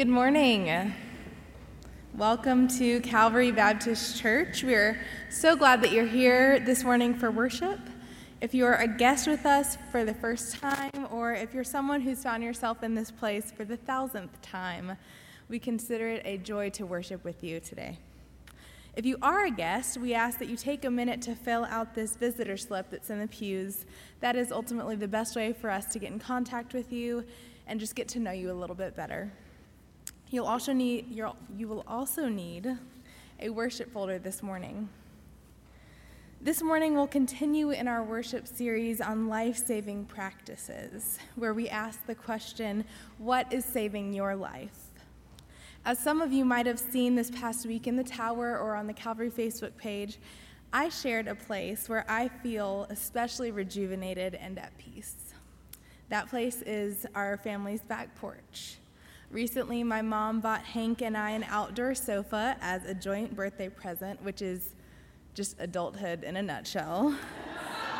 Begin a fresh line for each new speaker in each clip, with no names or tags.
Good morning. Welcome to Calvary Baptist Church. We're so glad that you're here this morning for worship. If you are a guest with us for the first time, or if you're someone who's found yourself in this place for the thousandth time, we consider it a joy to worship with you today. If you are a guest, we ask that you take a minute to fill out this visitor slip that's in the pews. That is ultimately the best way for us to get in contact with you and just get to know you a little bit better. You'll also need, you will also need a worship folder this morning. This morning, we'll continue in our worship series on life saving practices, where we ask the question What is saving your life? As some of you might have seen this past week in the tower or on the Calvary Facebook page, I shared a place where I feel especially rejuvenated and at peace. That place is our family's back porch. Recently, my mom bought Hank and I an outdoor sofa as a joint birthday present, which is just adulthood in a nutshell.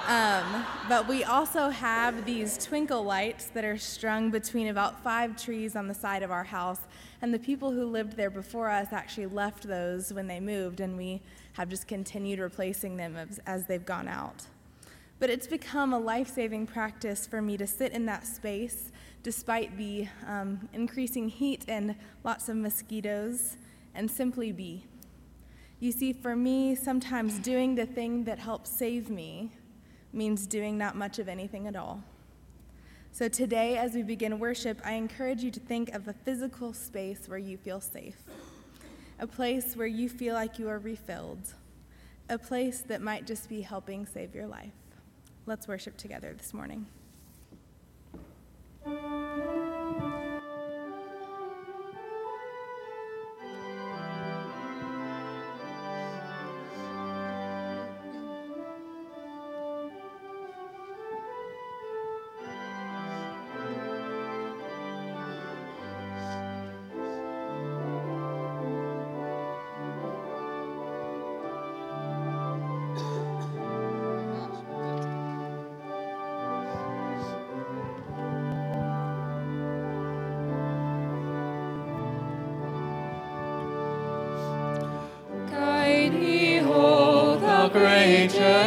Um, but we also have these twinkle lights that are strung between about five trees on the side of our house. And the people who lived there before us actually left those when they moved, and we have just continued replacing them as, as they've gone out. But it's become a life saving practice for me to sit in that space despite the um, increasing heat and lots of mosquitoes, and simply be. You see, for me, sometimes doing the thing that helps save me means doing not much of anything at all. So today, as we begin worship, I encourage you to think of a physical space where you feel safe, a place where you feel like you are refilled, a place that might just be helping save your life. Let's worship together this morning.
Música today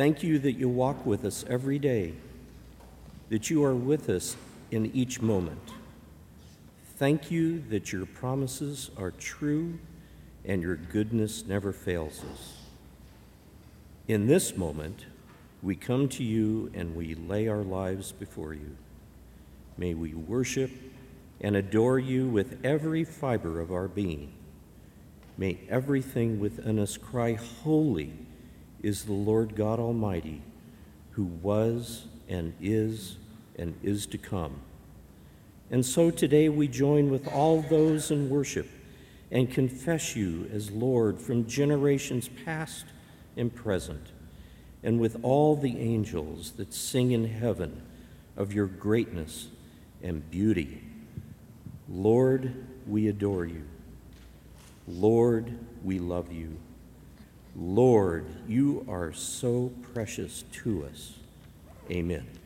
Thank you that you walk with us every day, that you are with us in each moment. Thank you that your promises are true and your goodness never fails us. In this moment, we come to you and we lay our lives before you. May we worship and adore you with every fiber of our being. May everything within us cry, Holy, is the Lord God Almighty, who was and is and is to come. And so today we join with all those in worship and confess you as Lord from generations past and present, and with all the angels that sing in heaven of your greatness and beauty. Lord, we adore you. Lord, we love you. Lord, you are so precious to us. Amen.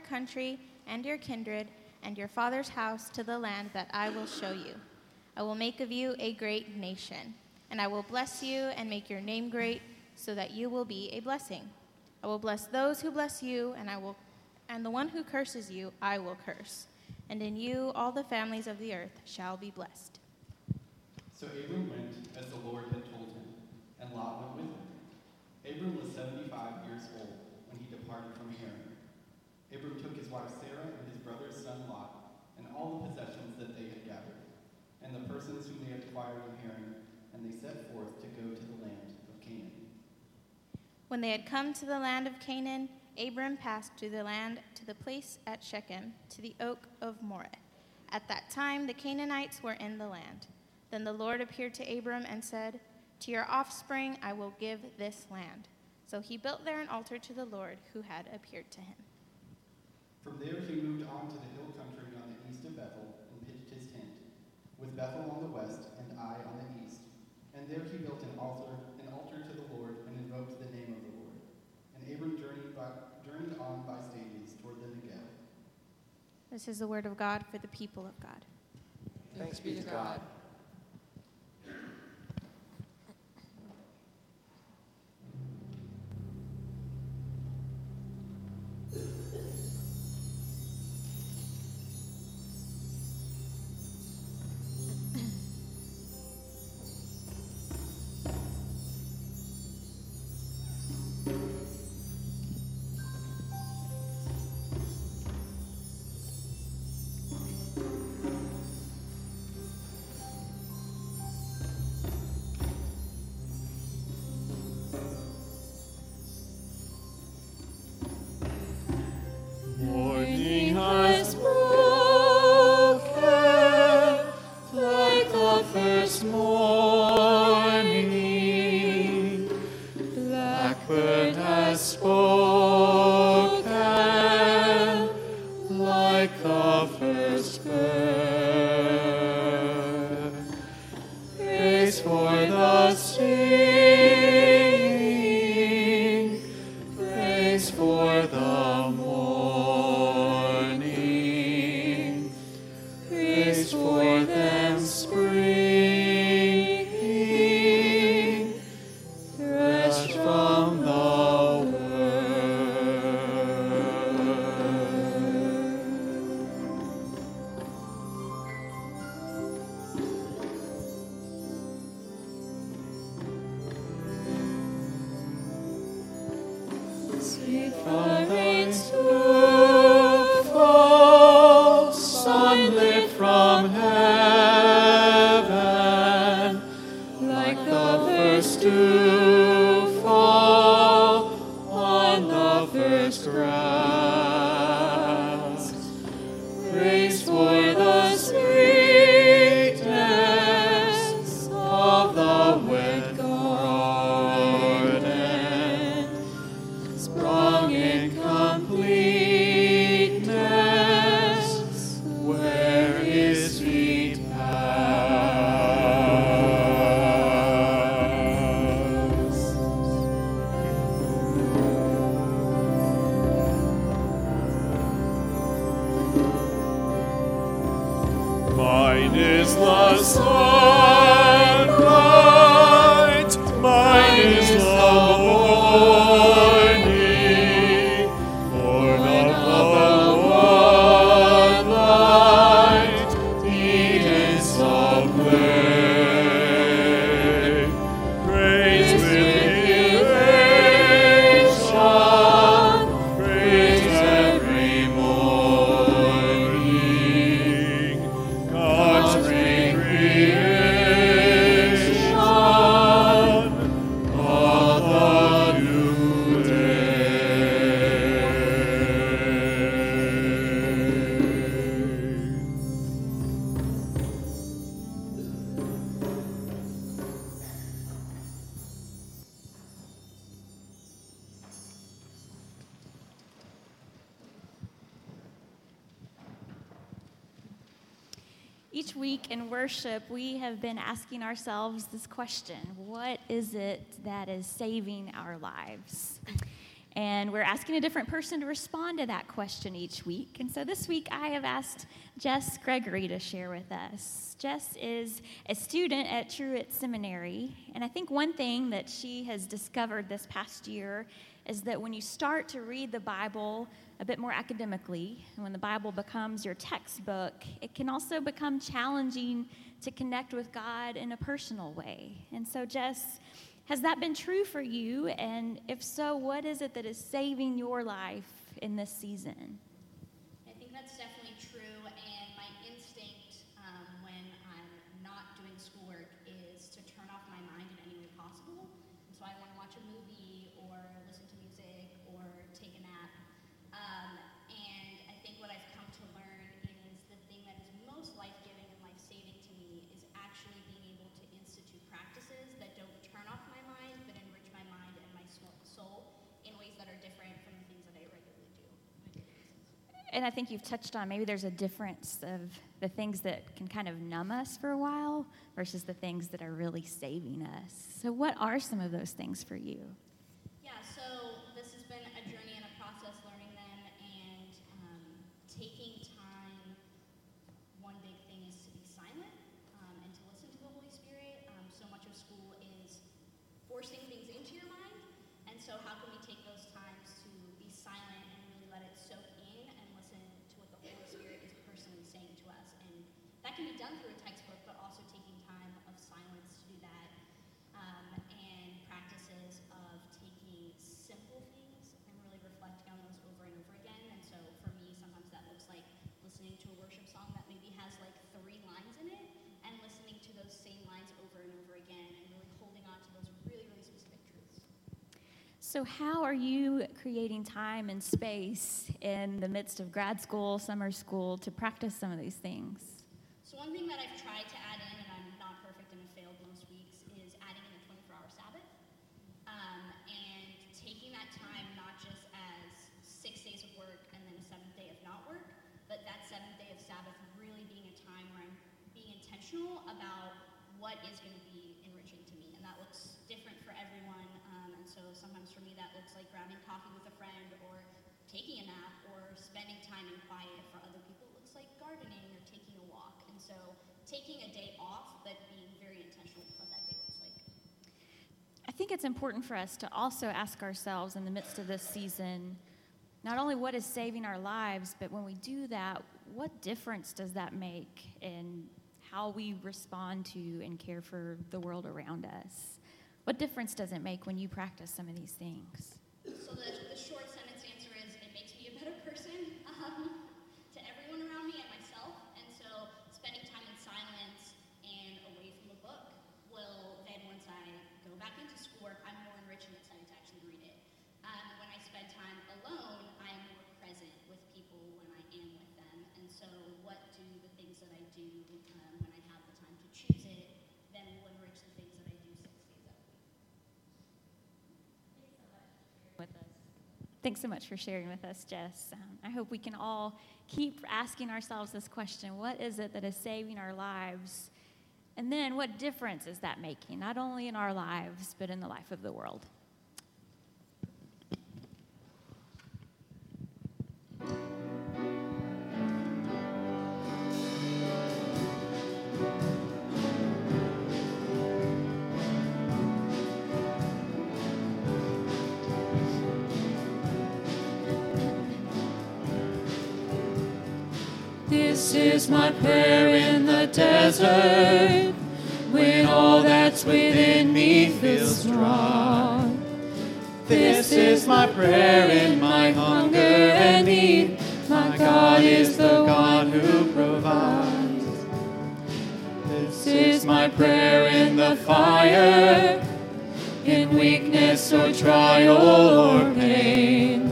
Country and your kindred and your father's house to the land that I will show you. I will make of you a great nation, and I will bless you and make your name great, so that you will be a blessing. I will bless those who bless you, and I will and the one who curses you I will curse. And in you all the families of the earth shall be blessed.
So Abram went as the Lord had told him, and Lot went with him. Abram was 75 years old when he departed from Haran. Abram took his wife Sarah and his brother's son Lot, and all the possessions that they had gathered, and the persons whom they had acquired in Haran, and they set forth to go to the land of Canaan.
When they had come to the land of Canaan, Abram passed through the land to the place at Shechem, to the oak of Moreh. At that time the Canaanites were in the land. Then the Lord appeared to Abram and said, To your offspring I will give this land. So he built there an altar to the Lord who had appeared to him.
From there he moved on to the hill country on the east of Bethel and pitched his tent, with Bethel on the west and Ai on the east. And there he built an altar, an altar to the Lord, and invoked the name of the Lord. And Abram journeyed, by, journeyed on by stages toward the Negev.
This is the word of God for the people of God.
Thanks be to God.
Been asking ourselves this question What is it that is saving our lives? And we're asking a different person to respond to that question each week. And so this week, I have asked Jess Gregory to share with us. Jess is a student at Truett Seminary. And I think one thing that she has discovered this past year is that when you start to read the Bible a bit more academically, and when the Bible becomes your textbook, it can also become challenging to connect with God in a personal way. And so, Jess, has that been true for you? And if so, what is it that is saving your life in this season? And I think you've touched on maybe there's a difference of the things that can kind of numb us for a while versus the things that are really saving us. So, what are some of those things for you? So, how are you creating time and space in the midst of grad school, summer school, to practice some of these things?
So, one thing that I've tried to add in, and I'm not perfect and have failed most weeks, is adding in a 24 hour Sabbath. Um, and taking that time not just as six days of work and then a seventh day of not work, but that seventh day of Sabbath really being a time where I'm being intentional about what is going to be enriching to me. And that looks different for everyone. Um, and so sometimes for me that looks like grabbing coffee with a friend or taking a nap or spending time in quiet. For other people it looks like gardening or taking a walk. And so taking a day off but being very intentional with what that day looks like.
I think it's important for us to also ask ourselves in the midst of this season not only what is saving our lives, but when we do that, what difference does that make in how we respond to and care for the world around us? What difference does it make when you practice some of these things?
So the, the short sentence answer is it makes me a better person um, to everyone around me and myself. And so spending time in silence and away from a book will then once I go back into schoolwork, I'm more enriched and excited to actually read it. Um, when I spend time alone, I am more present with people when I am with them. And so what do the that I do um, when I have the time to choose it enrich the things that I do six days the week.
With us. Thanks so much for sharing with us, Jess. Um, I hope we can all keep asking ourselves this question What is it that is saving our lives? And then, what difference is that making, not only in our lives, but in the life of the world?
My prayer in the desert when all that's within me feels dry. This is my prayer in my hunger and need. My God is the God who provides. This is my prayer in the fire, in weakness or trial or pain.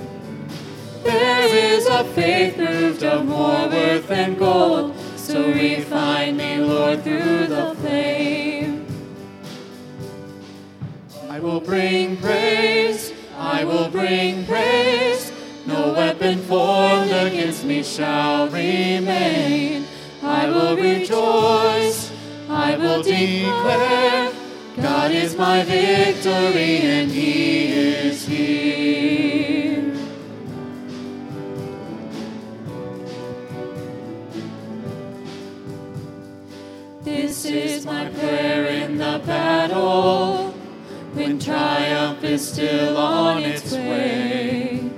There is a faith proved of more worth than gold, bring praise, I will bring praise. No weapon formed against me shall remain. I will rejoice, I will declare, God is my victory and He is here. This is my prayer in the battle, triumph is still on its way.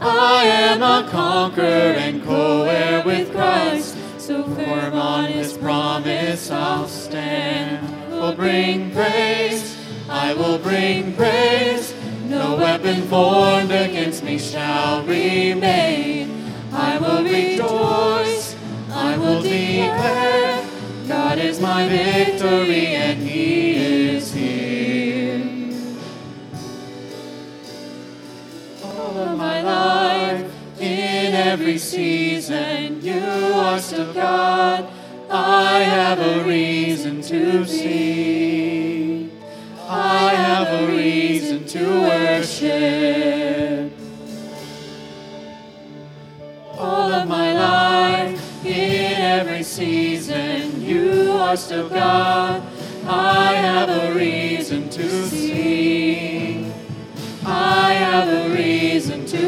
I am a conqueror and co-heir with Christ, so firm on his promise I'll stand. Will bring praise, I will bring praise. No weapon formed against me shall remain. I will rejoice, I will declare, God is my victory and he is my life. In every season, you are still God. I have a reason to sing. I have a reason to worship. All of my life, in every season, you are still God. I have a reason to sing.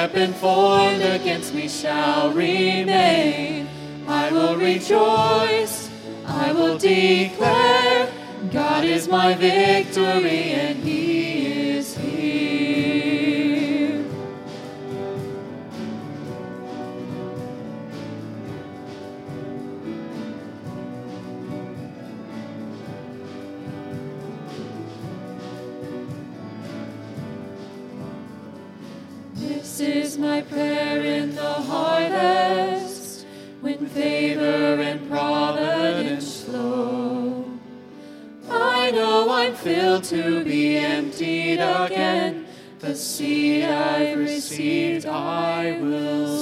weapon formed against me shall remain. I will rejoice. I will declare God is my victory and He my prayer in the harvest, when favor and providence flow. I know I'm filled to be emptied again. The seed I've received, I will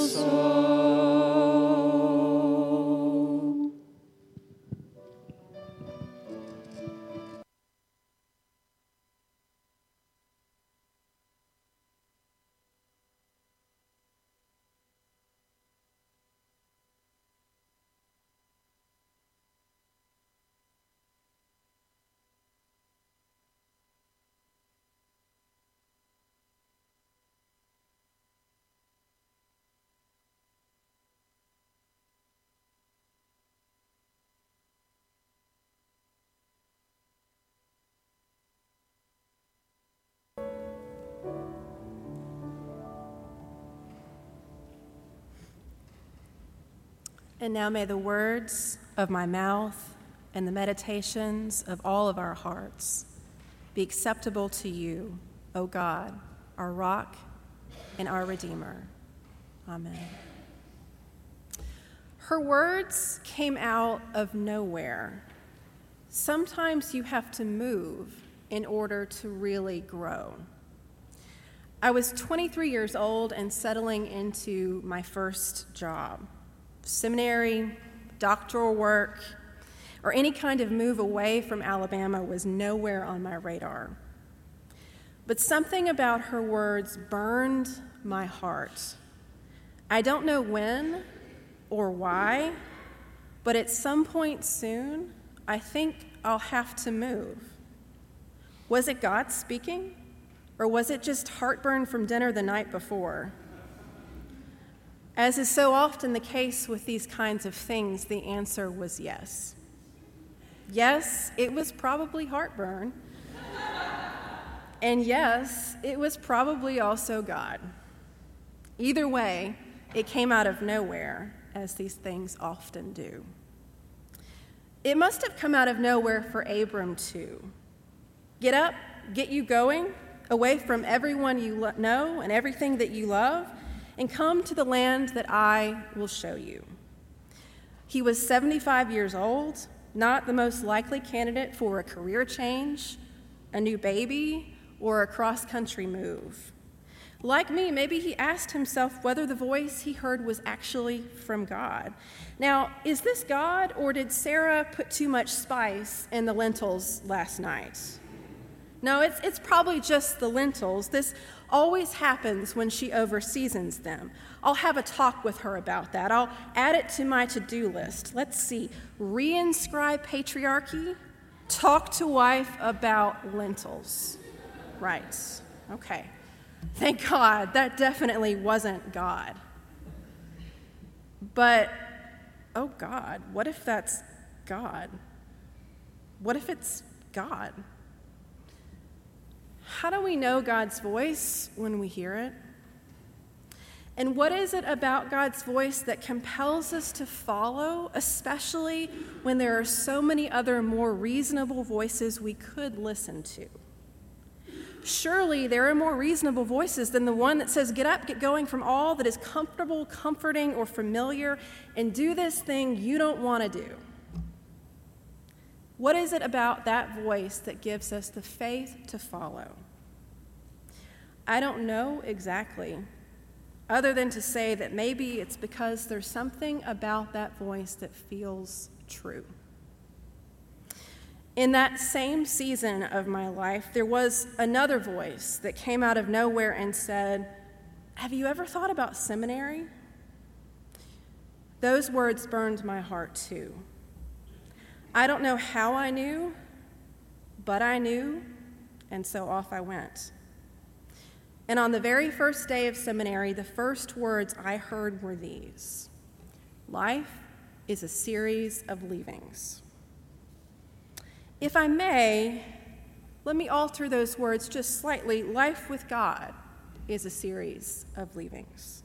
And now may the words of my mouth and the meditations of all of our hearts be acceptable to you, O God, our rock and our Redeemer. Amen. Her words came out of nowhere. Sometimes you have to move in order to really grow. I was 23 years old and settling into my first job seminary, doctoral work. or any kind of move away from Alabama was nowhere on my radar. But something about her words burned my heart. I don't know when or why, but at some point soon, I think I'll have to move. Was it God speaking? Or was it just heartburn from dinner the night before? As is so often the case with these kinds of things, the answer was yes. Yes, it was probably heartburn. and yes, it was probably also God. Either way, it came out of nowhere, as these things often do. It must have come out of nowhere for Abram, too. Get up, get you going, away from everyone you lo- know and everything that you love, and come to the land that I will show you. He was 75 years old, not the most likely candidate for a career change, a new baby, or a cross country move. Like me, maybe he asked himself whether the voice he heard was actually from God. Now, is this God, or did Sarah put too much spice in the lentils last night? No, it's, it's probably just the lentils. This always happens when she overseasons them. I'll have a talk with her about that. I'll add it to my to do list. Let's see reinscribe patriarchy, talk to wife about lentils. Right, okay. Thank God, that definitely wasn't God. But, oh God, what if that's God? What if it's God? How do we know God's voice when we hear it? And what is it about God's voice that compels us to follow, especially when there are so many other more reasonable voices we could listen to? Surely there are more reasonable voices than the one that says, Get up, get going from all that is comfortable, comforting, or familiar, and do this thing you don't want to do. What is it about that voice that gives us the faith to follow? I don't know exactly, other than to say that maybe it's because there's something about that voice that feels true. In that same season of my life, there was another voice that came out of nowhere and said, Have you ever thought about seminary? Those words burned my heart too. I don't know how I knew, but I knew, and so off I went. And on the very first day of seminary, the first words I heard were these Life is a series of leavings. If I may, let me alter those words just slightly. Life with God is a series of leavings.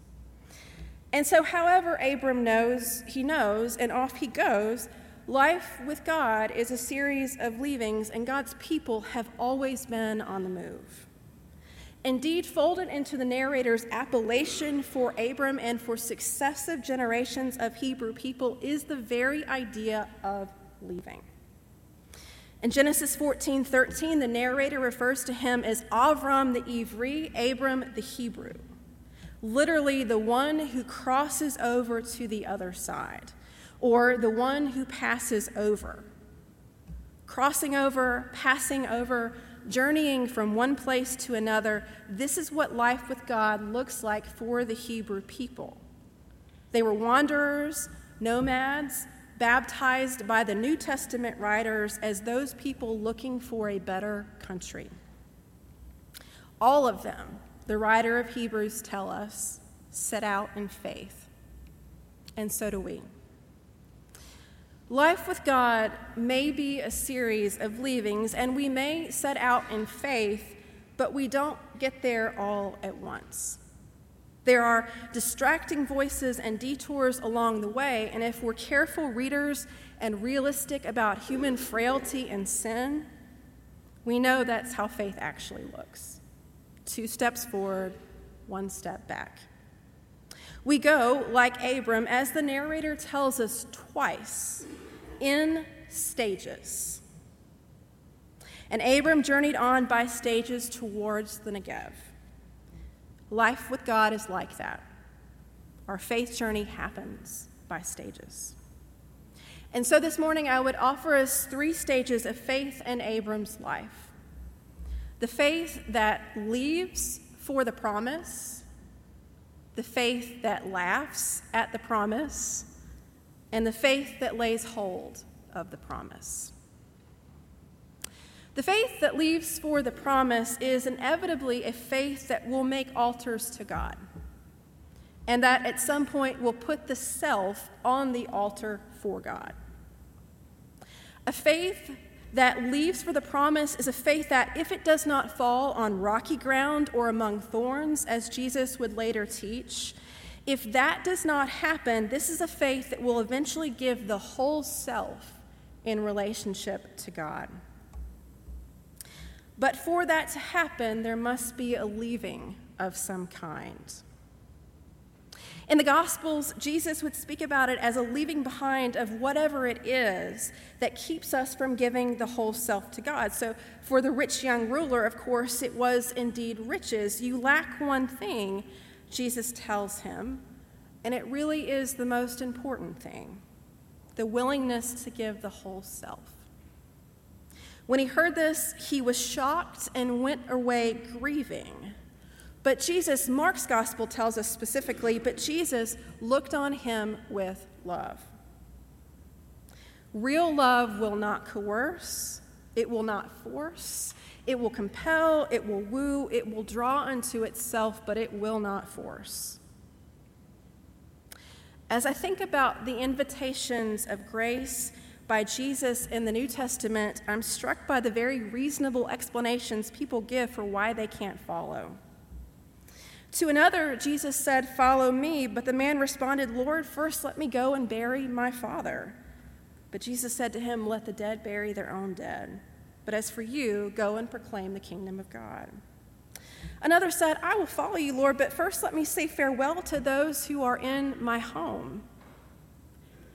And so, however, Abram knows, he knows, and off he goes. Life with God is a series of leavings, and God's people have always been on the move. Indeed, folded into the narrator's appellation for Abram and for successive generations of Hebrew people is the very idea of leaving. In Genesis 14 13, the narrator refers to him as Avram the Ivri, Abram the Hebrew, literally the one who crosses over to the other side or the one who passes over. Crossing over, passing over, journeying from one place to another, this is what life with God looks like for the Hebrew people. They were wanderers, nomads, baptized by the New Testament writers as those people looking for a better country. All of them, the writer of Hebrews tell us, set out in faith. And so do we. Life with God may be a series of leavings, and we may set out in faith, but we don't get there all at once. There are distracting voices and detours along the way, and if we're careful readers and realistic about human frailty and sin, we know that's how faith actually looks two steps forward, one step back. We go, like Abram, as the narrator tells us twice, in stages. And Abram journeyed on by stages towards the Negev. Life with God is like that. Our faith journey happens by stages. And so this morning, I would offer us three stages of faith in Abram's life the faith that leaves for the promise, the faith that laughs at the promise, and the faith that lays hold of the promise. The faith that leaves for the promise is inevitably a faith that will make altars to God, and that at some point will put the self on the altar for God. A faith that leaves for the promise is a faith that, if it does not fall on rocky ground or among thorns, as Jesus would later teach, if that does not happen, this is a faith that will eventually give the whole self in relationship to God. But for that to happen, there must be a leaving of some kind. In the Gospels, Jesus would speak about it as a leaving behind of whatever it is that keeps us from giving the whole self to God. So, for the rich young ruler, of course, it was indeed riches. You lack one thing, Jesus tells him, and it really is the most important thing the willingness to give the whole self. When he heard this, he was shocked and went away grieving. But Jesus, Mark's gospel tells us specifically, but Jesus looked on him with love. Real love will not coerce, it will not force, it will compel, it will woo, it will draw unto itself, but it will not force. As I think about the invitations of grace by Jesus in the New Testament, I'm struck by the very reasonable explanations people give for why they can't follow. To another, Jesus said, Follow me. But the man responded, Lord, first let me go and bury my father. But Jesus said to him, Let the dead bury their own dead. But as for you, go and proclaim the kingdom of God. Another said, I will follow you, Lord, but first let me say farewell to those who are in my home.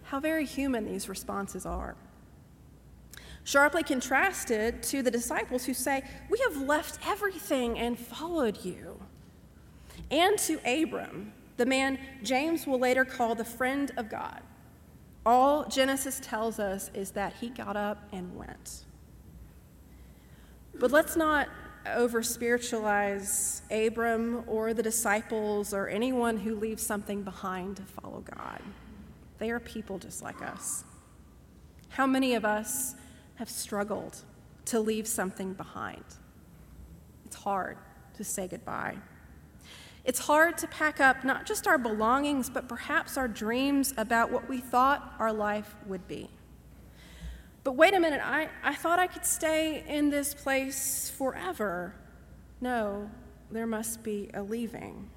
How very human these responses are. Sharply contrasted to the disciples who say, We have left everything and followed you. And to Abram, the man James will later call the friend of God. All Genesis tells us is that he got up and went. But let's not over spiritualize Abram or the disciples or anyone who leaves something behind to follow God. They are people just like us. How many of us have struggled to leave something behind? It's hard to say goodbye. It's hard to pack up not just our belongings, but perhaps our dreams about what we thought our life would be. But wait a minute, I, I thought I could stay in this place forever. No, there must be a leaving.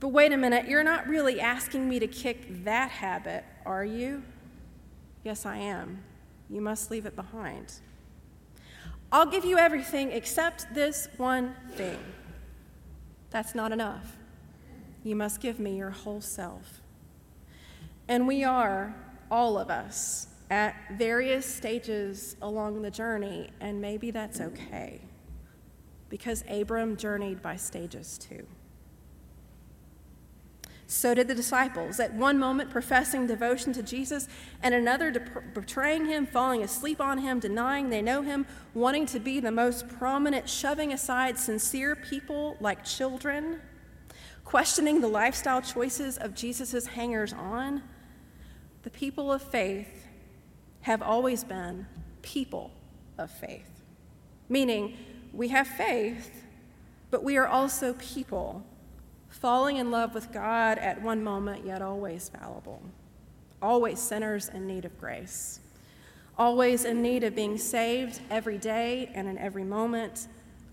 But wait a minute, you're not really asking me to kick that habit, are you? Yes, I am. You must leave it behind. I'll give you everything except this one thing. That's not enough. You must give me your whole self. And we are, all of us, at various stages along the journey, and maybe that's okay because Abram journeyed by stages too. So did the disciples, at one moment professing devotion to Jesus, and another betraying him, falling asleep on him, denying they know him, wanting to be the most prominent, shoving aside sincere people like children, questioning the lifestyle choices of Jesus' hangers on. The people of faith have always been people of faith, meaning we have faith, but we are also people, falling in love with God at one moment, yet always fallible, always sinners in need of grace, always in need of being saved every day and in every moment.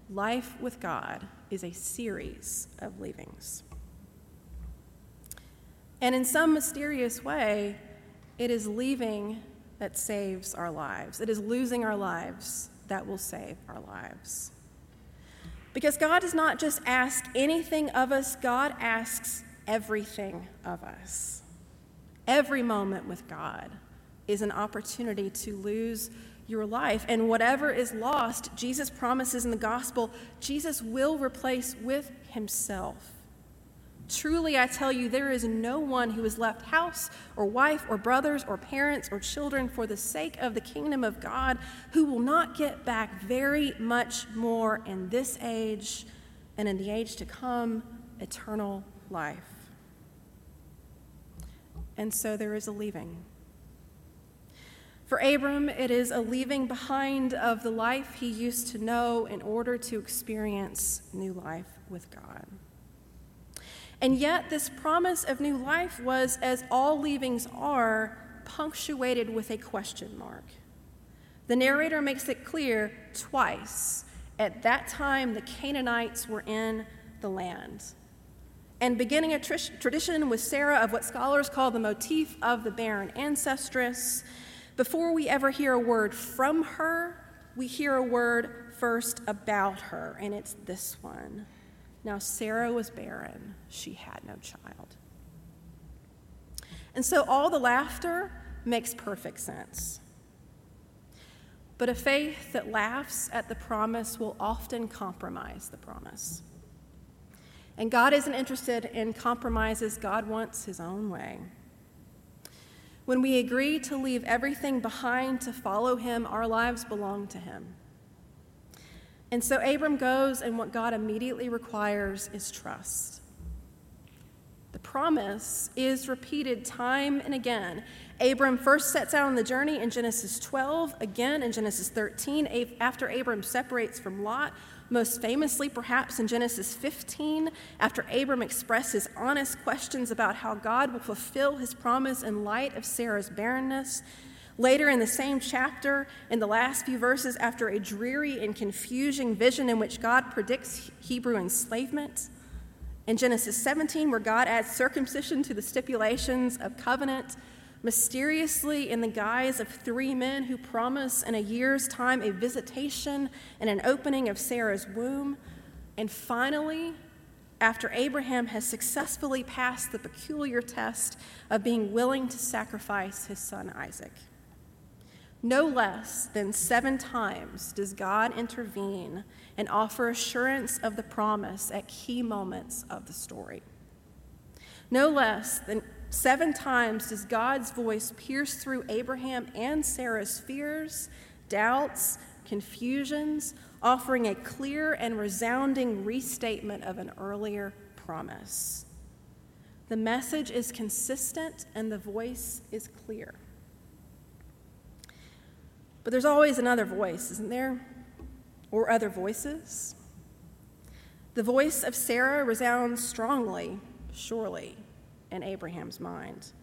Life with God is a series of leavings. And in some mysterious way, it is leaving that saves our lives. It is losing our lives that will save our lives. Because God does not just ask anything of us, God asks everything of us. Every moment with God is an opportunity to lose your life. And whatever is lost, Jesus promises in the gospel, Jesus will replace with himself. Truly, I tell you, there is no one who has left house or wife or brothers or parents or children for the sake of the kingdom of God who will not get back very much more in this age and in the age to come eternal life. And so there is a leaving. For Abram, it is a leaving behind of the life he used to know in order to experience new life with God. And yet, this promise of new life was, as all leavings are, punctuated with a question mark. The narrator makes it clear twice at that time the Canaanites were in the land. And beginning a tr- tradition with Sarah of what scholars call the motif of the barren ancestress, before we ever hear a word from her, we hear a word first about her, and it's this one. Now, Sarah was barren, she had no child. And so all the laughter makes perfect sense. But a faith that laughs at the promise will often compromise the promise. And God isn't interested in compromises, God wants his own way. When we agree to leave everything behind to follow him, our lives belong to him. And so Abram goes, and what God immediately requires is trust. The promise is repeated time and again. Abram first sets out on the journey in Genesis 12, again in Genesis 13, after Abram separates from Lot, most famously, perhaps in Genesis 15, after Abram expresses honest questions about how God will fulfill his promise in light of Sarah's barrenness. Later in the same chapter, in the last few verses, after a dreary and confusing vision in which God predicts Hebrew enslavement. In Genesis 17, where God adds circumcision to the stipulations of covenant, mysteriously in the guise of three men who promise in a year's time a visitation and an opening of Sarah's womb. And finally, after Abraham has successfully passed the peculiar test of being willing to sacrifice his son Isaac. No less than seven times does God intervene and offer assurance of the promise at key moments of the story. No less than seven times does God's voice pierce through Abraham and Sarah's fears, doubts, confusions, offering a clear and resounding restatement of an earlier promise. The message is consistent and the voice is clear. But there's always another voice, isn't there? Or other voices? The voice of Sarah resounds strongly, surely, in Abraham's mind.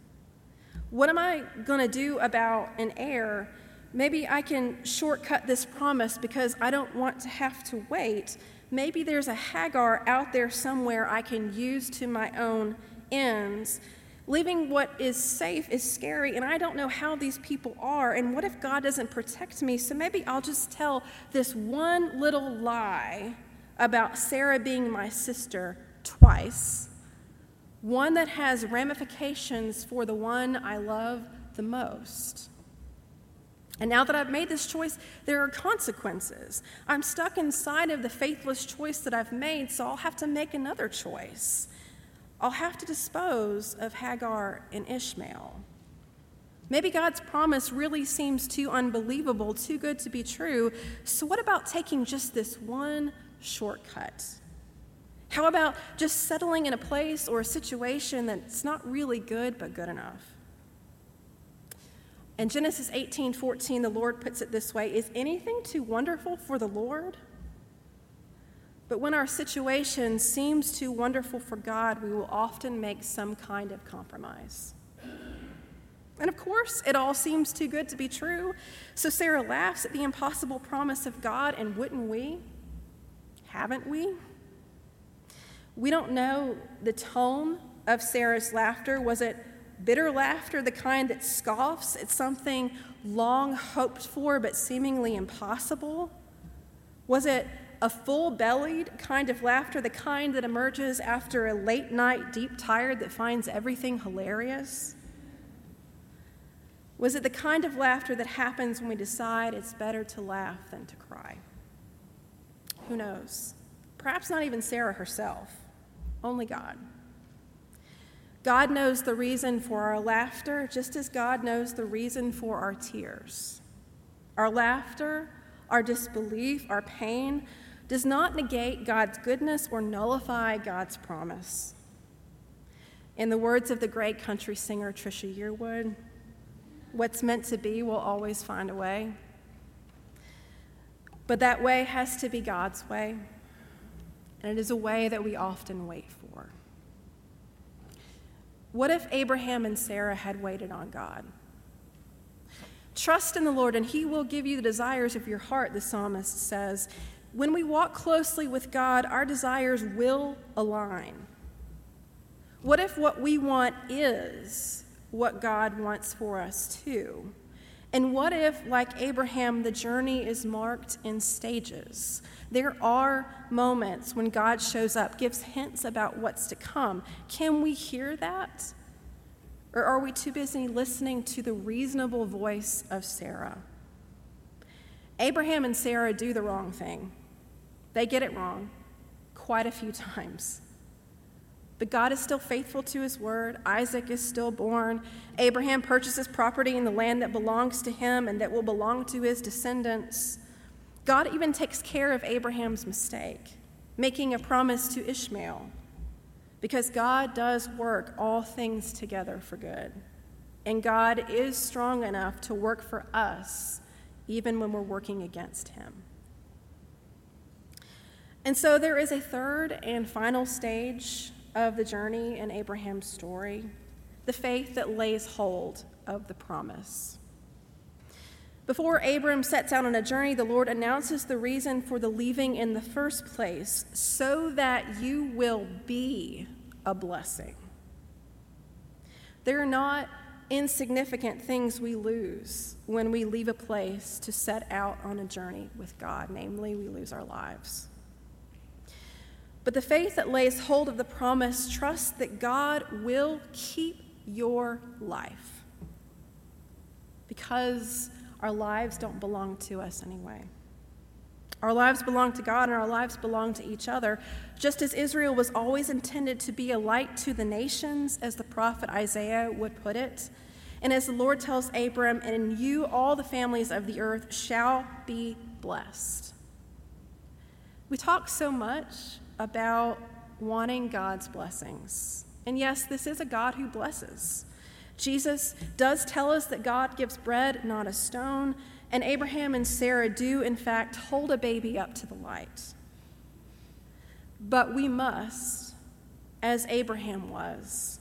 What am I going to do about an heir? Maybe I can shortcut this promise because I don't want to have to wait. Maybe there's a Hagar out there somewhere I can use to my own ends. Leaving what is safe is scary, and I don't know how these people are. And what if God doesn't protect me? So maybe I'll just tell this one little lie about Sarah being my sister twice, one that has ramifications for the one I love the most. And now that I've made this choice, there are consequences. I'm stuck inside of the faithless choice that I've made, so I'll have to make another choice. I'll have to dispose of Hagar and Ishmael. Maybe God's promise really seems too unbelievable, too good to be true. So, what about taking just this one shortcut? How about just settling in a place or a situation that's not really good but good enough? In Genesis 18 14, the Lord puts it this way Is anything too wonderful for the Lord? But when our situation seems too wonderful for God, we will often make some kind of compromise. And of course, it all seems too good to be true. So Sarah laughs at the impossible promise of God, and wouldn't we? Haven't we? We don't know the tone of Sarah's laughter. Was it bitter laughter, the kind that scoffs at something long hoped for but seemingly impossible? Was it a full bellied kind of laughter, the kind that emerges after a late night deep tired that finds everything hilarious? Was it the kind of laughter that happens when we decide it's better to laugh than to cry? Who knows? Perhaps not even Sarah herself, only God. God knows the reason for our laughter, just as God knows the reason for our tears. Our laughter, our disbelief, our pain does not negate God's goodness or nullify God's promise. In the words of the great country singer Trisha Yearwood, what's meant to be will always find a way. But that way has to be God's way, and it is a way that we often wait for. What if Abraham and Sarah had waited on God? Trust in the Lord, and He will give you the desires of your heart, the psalmist says. When we walk closely with God, our desires will align. What if what we want is what God wants for us too? And what if, like Abraham, the journey is marked in stages? There are moments when God shows up, gives hints about what's to come. Can we hear that? Or are we too busy listening to the reasonable voice of Sarah? Abraham and Sarah do the wrong thing. They get it wrong quite a few times. But God is still faithful to his word. Isaac is still born. Abraham purchases property in the land that belongs to him and that will belong to his descendants. God even takes care of Abraham's mistake, making a promise to Ishmael, because God does work all things together for good. And God is strong enough to work for us, even when we're working against him. And so there is a third and final stage of the journey in Abraham's story the faith that lays hold of the promise. Before Abram sets out on a journey, the Lord announces the reason for the leaving in the first place so that you will be a blessing. There are not insignificant things we lose when we leave a place to set out on a journey with God, namely, we lose our lives. But the faith that lays hold of the promise trusts that God will keep your life because our lives don't belong to us anyway. Our lives belong to God and our lives belong to each other. Just as Israel was always intended to be a light to the nations, as the prophet Isaiah would put it, and as the Lord tells Abram, and in you all the families of the earth shall be blessed. We talk so much about wanting God's blessings. And yes, this is a God who blesses. Jesus does tell us that God gives bread, not a stone, and Abraham and Sarah do, in fact, hold a baby up to the light. But we must, as Abraham was,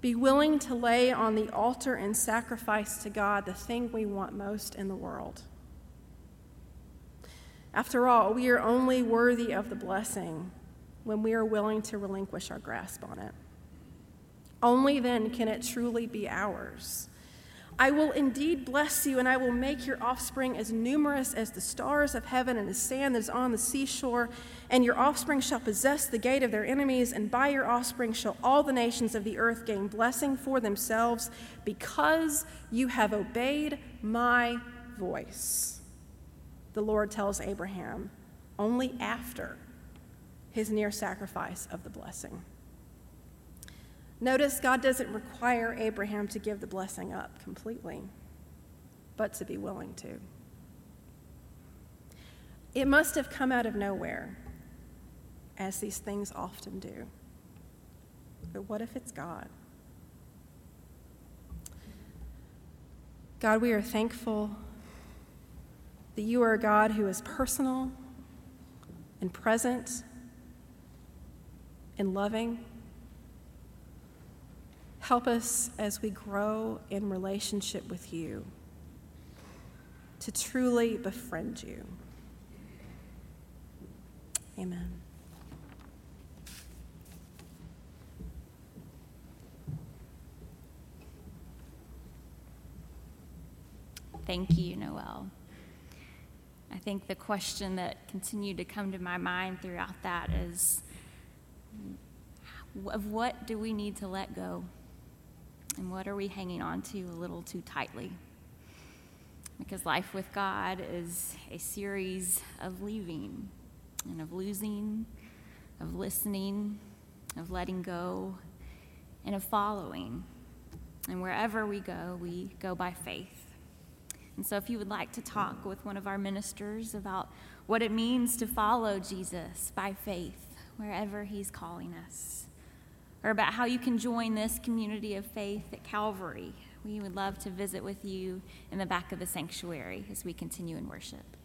be willing to lay on the altar and sacrifice to God the thing we want most in the world after all, we are only worthy of the blessing when we are willing to relinquish our grasp on it. Only then can it truly be ours. I will indeed bless you, and I will make your offspring as numerous as the stars of heaven and the sand that is on the seashore. And your offspring shall possess the gate of their enemies, and by your offspring shall all the nations of the earth gain blessing for themselves, because you have obeyed my voice the Lord tells Abraham only after his near sacrifice of the blessing. Notice God doesn't require Abraham to give the blessing up completely, but to be willing to. It must have come out of nowhere, as these things often do. But what if it's God? God, we are thankful that you are a God who is personal and present and loving. Help us as we grow in relationship with you to truly befriend you. Amen.
Thank you, Noel. I think the question that continued to come to my mind throughout that is of what do we need to let go? And what are we hanging on to a little too tightly? Because life with God is a series of leaving and of losing, of listening, of letting go, and of following. And wherever we go, we go by faith. And so, if you would like to talk with one of our ministers about what it means to follow Jesus by faith, wherever He's calling us, or about how you can join this community of faith at Calvary, we would love to visit with you in the back of the sanctuary as we continue in worship.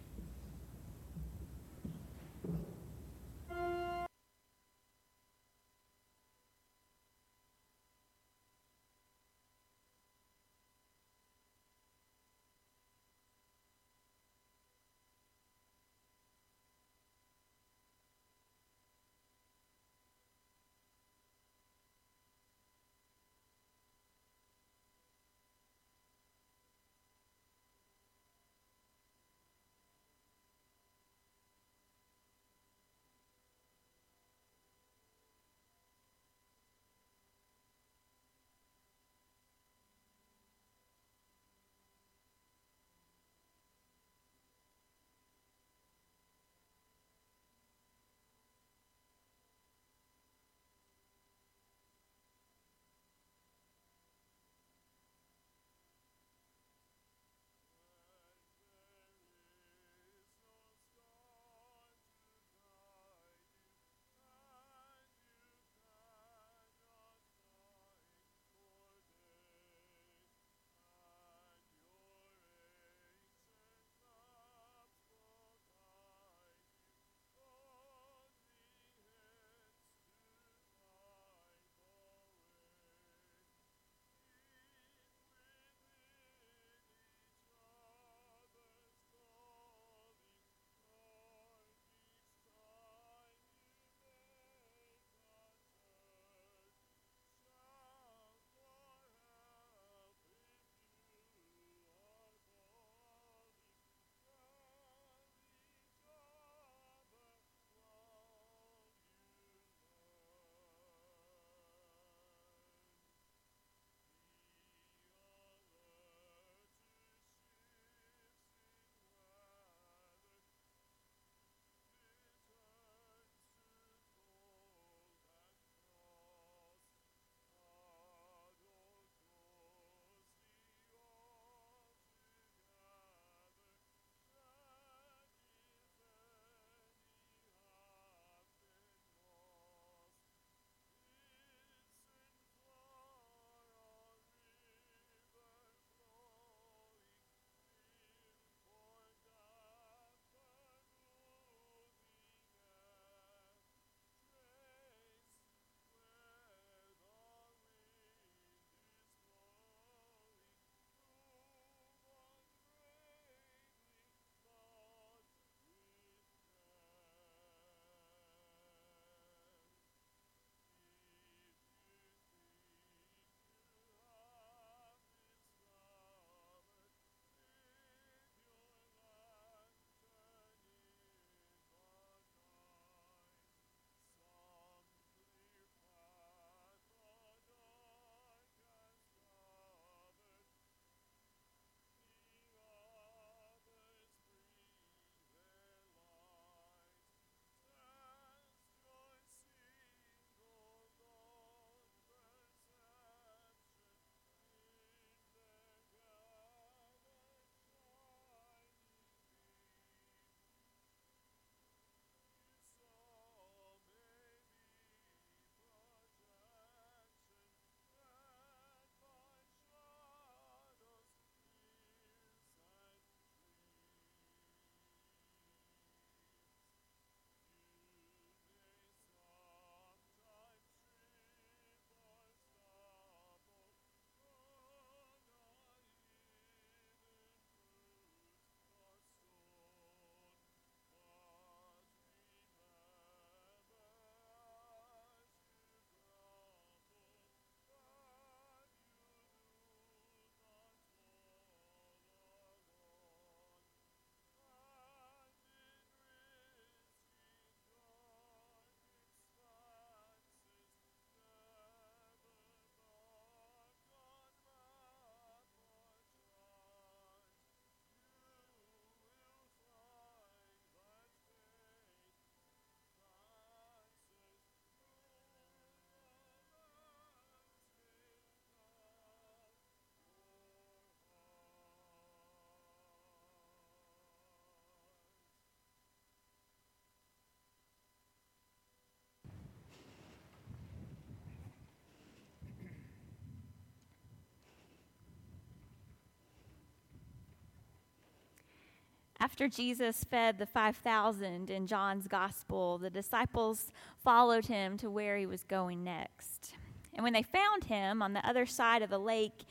After Jesus fed the 5,000 in John's gospel, the disciples followed him to where he was going next. And when they found him on the other side of the lake,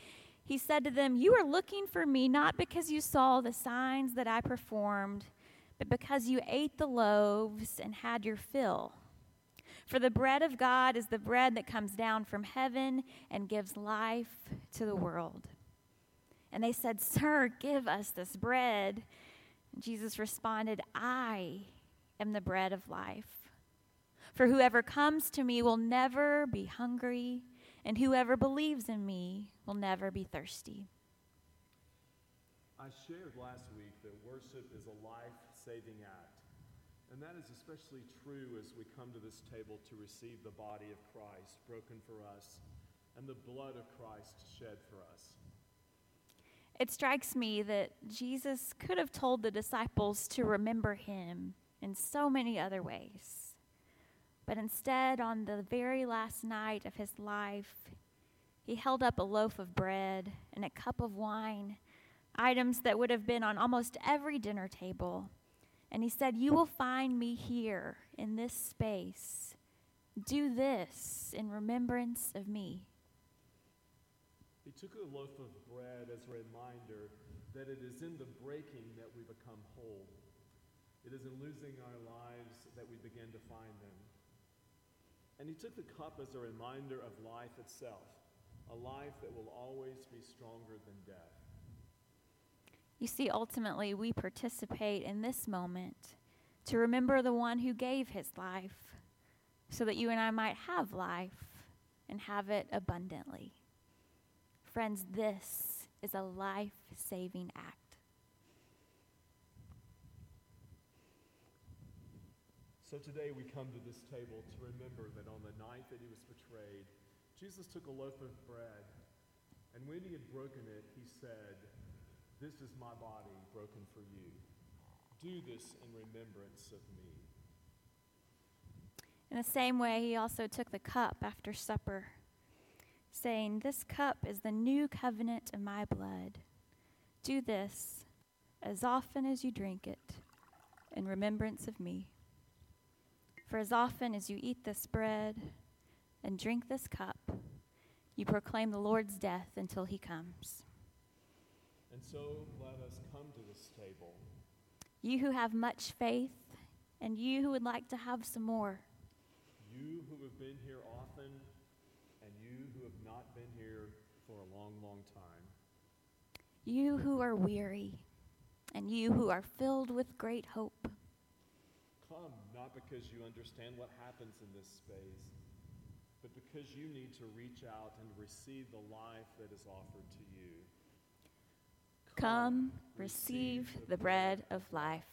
he said to them, You are looking for me not because you saw the signs that I performed, but because you ate the loaves and had your fill. For the bread of God is the bread that comes down from heaven and gives life to the world. And they said, Sir, give us this bread. Jesus responded, I am the bread of life. For whoever comes to me will never be hungry, and whoever believes in me will never be thirsty.
I shared last week that worship is a life saving act. And that is especially true as we come to this table to receive the body of Christ broken for us and the blood of Christ shed for us.
It strikes me that Jesus could have told the disciples to remember him in so many other ways. But instead, on the very last night of his life, he held up a loaf of bread and a cup of wine, items that would have been on almost every dinner table. And he said, You will find me here in this space. Do this in remembrance of me.
He took a loaf of bread as a reminder that it is in the breaking that we become whole. It is in losing our lives that we begin to find them. And he took the cup as a reminder of life itself, a life that will always be stronger than death.
You see, ultimately, we participate in this moment to remember the one who gave his life so that you and I might have life and have it abundantly. Friends, this is a life saving act.
So today we come to this table to remember that on the night that he was betrayed, Jesus took a loaf of bread, and when he had broken it, he said, This is my body broken for you. Do this in remembrance of me.
In the same way, he also took the cup after supper saying, This cup is the new covenant in my blood. Do this as often as you drink it in remembrance of me. For as often as you eat this bread and drink this cup, you proclaim the Lord's death until he comes.
And so let us come to this table.
You who have much faith, and you who would like to have some more.
You who have been here often not been here for a long, long time.
You who are weary, and you who are filled with great hope.
Come not because you understand what happens in this space, but because you need to reach out and receive the life that is offered to you.
Come, Come receive the bread of life.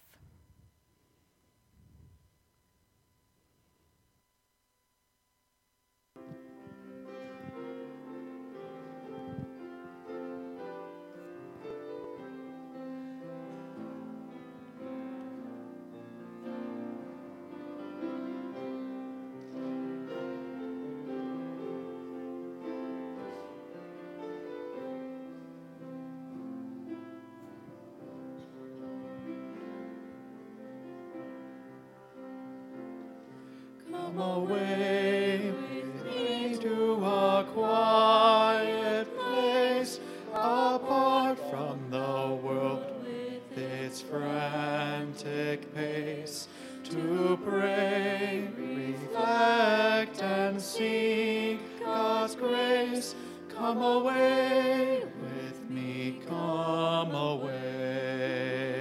Grace. Come away with me, come away.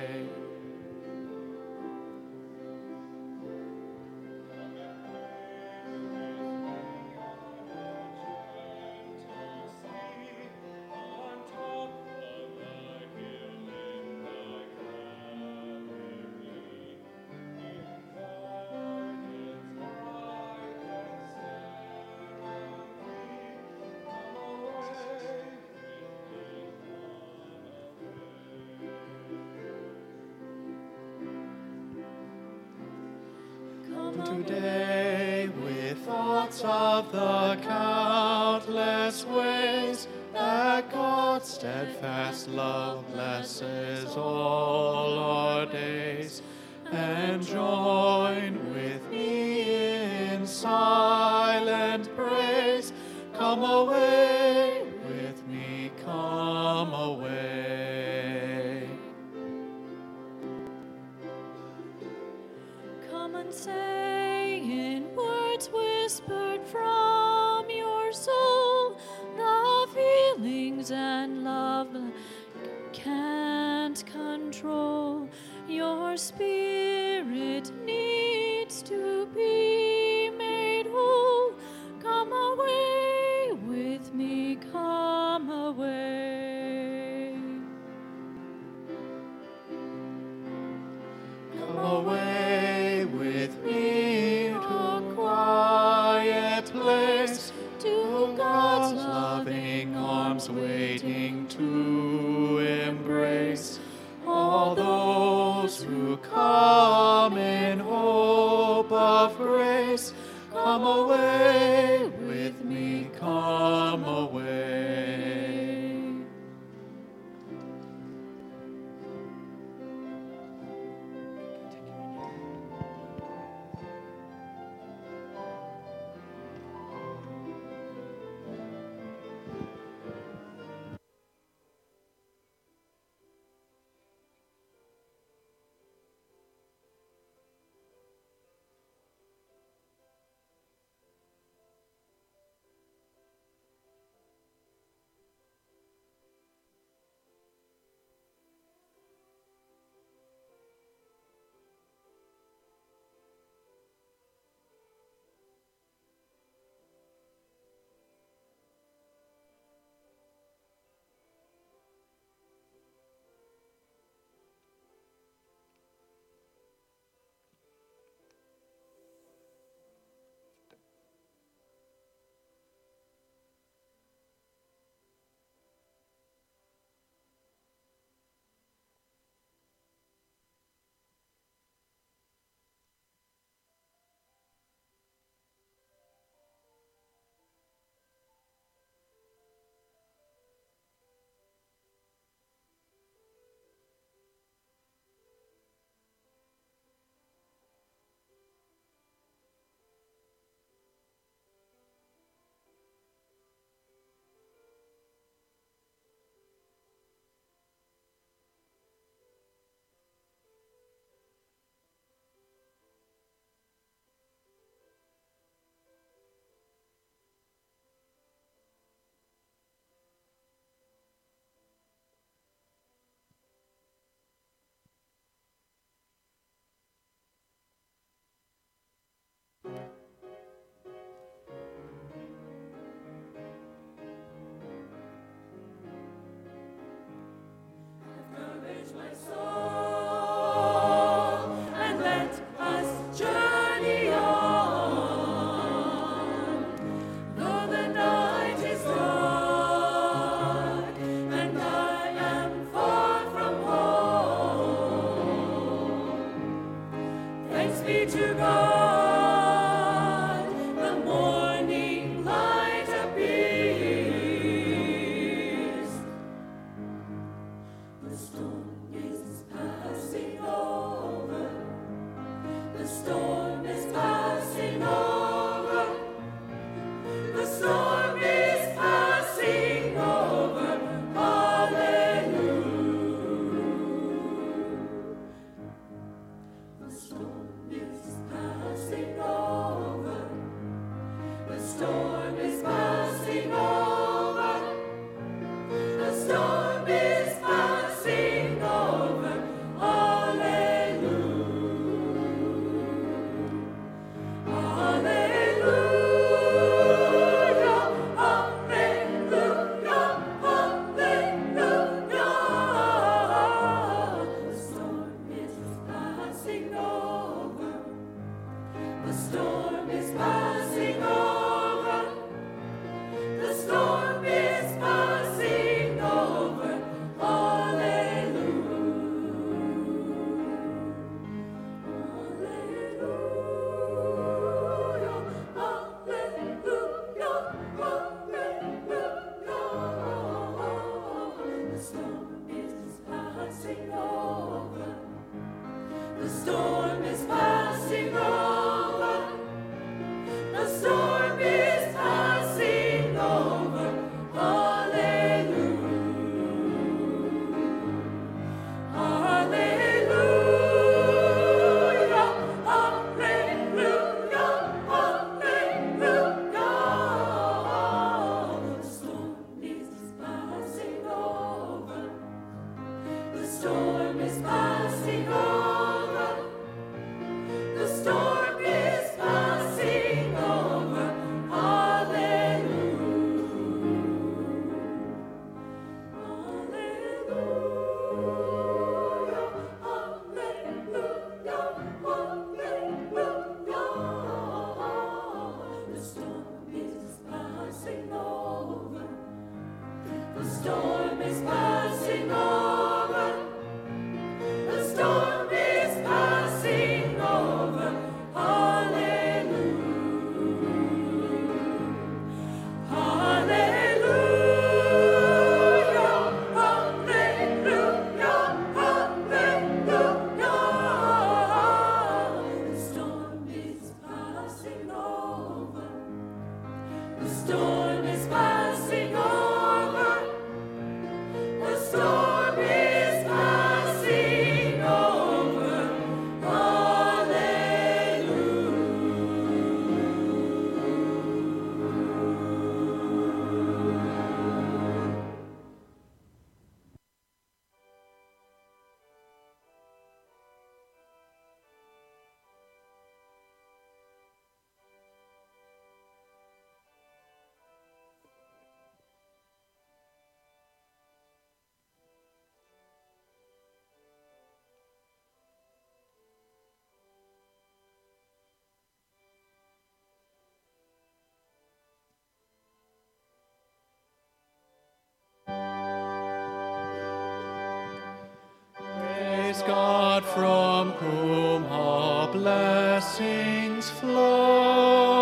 God from
whom all blessings flow.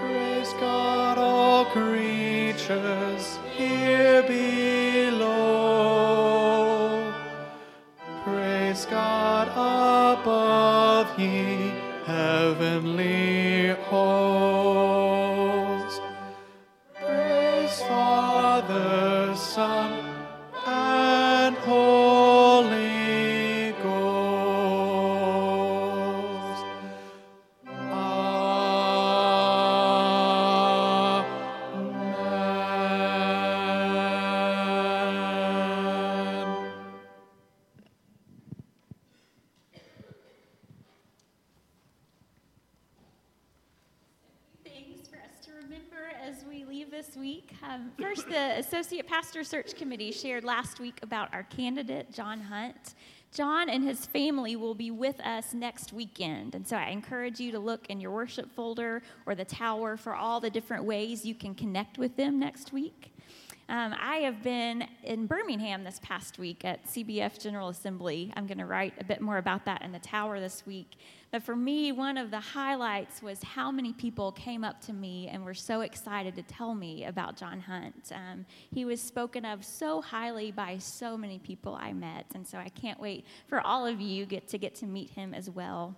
Praise God, all creatures here below. Praise God above, ye heavenly hosts.
Pastor Search Committee shared last week about our candidate, John Hunt. John and his family will be with us next weekend. And so I encourage you to look in your worship folder or the tower for all the different ways you can connect with them next week. Um, I have been in Birmingham this past week at CBF General Assembly. I'm going to write a bit more about that in the tower this week. But for me, one of the highlights was how many people came up to me and were so excited to tell me about John Hunt. Um, he was spoken of so highly by so many people I met, and so I can't wait for all of you get to get to meet him as well.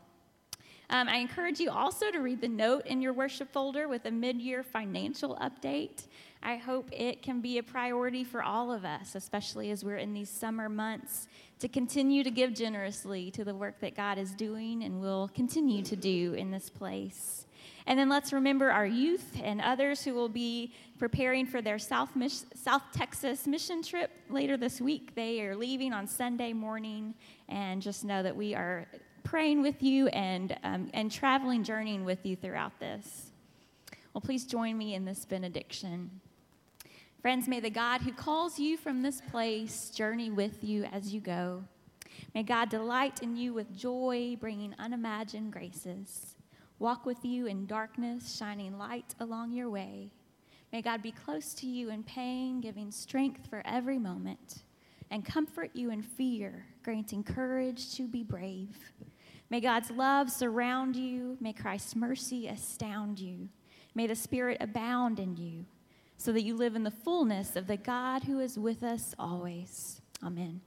Um, I encourage you also to read the note in your worship folder with a mid year financial update. I hope it can be a priority for all of us, especially as we're in these summer months, to continue to give generously to the work that God is doing and will continue to do in this place. And then let's remember our youth and others who will be preparing for their South, South Texas mission trip later this week. They are leaving on Sunday morning, and just know that we are praying with you and, um, and traveling, journeying with you throughout this. Well, please join me in this benediction. Friends, may the God who calls you from this place journey with you as you go. May God delight in you with joy, bringing unimagined graces. Walk with you in darkness, shining light along your way. May God be close to you in pain, giving strength for every moment, and comfort you in fear, granting courage to be brave. May God's love surround you. May Christ's mercy astound you. May the Spirit abound in you so that you live in the fullness of the God who is with us always.
Amen.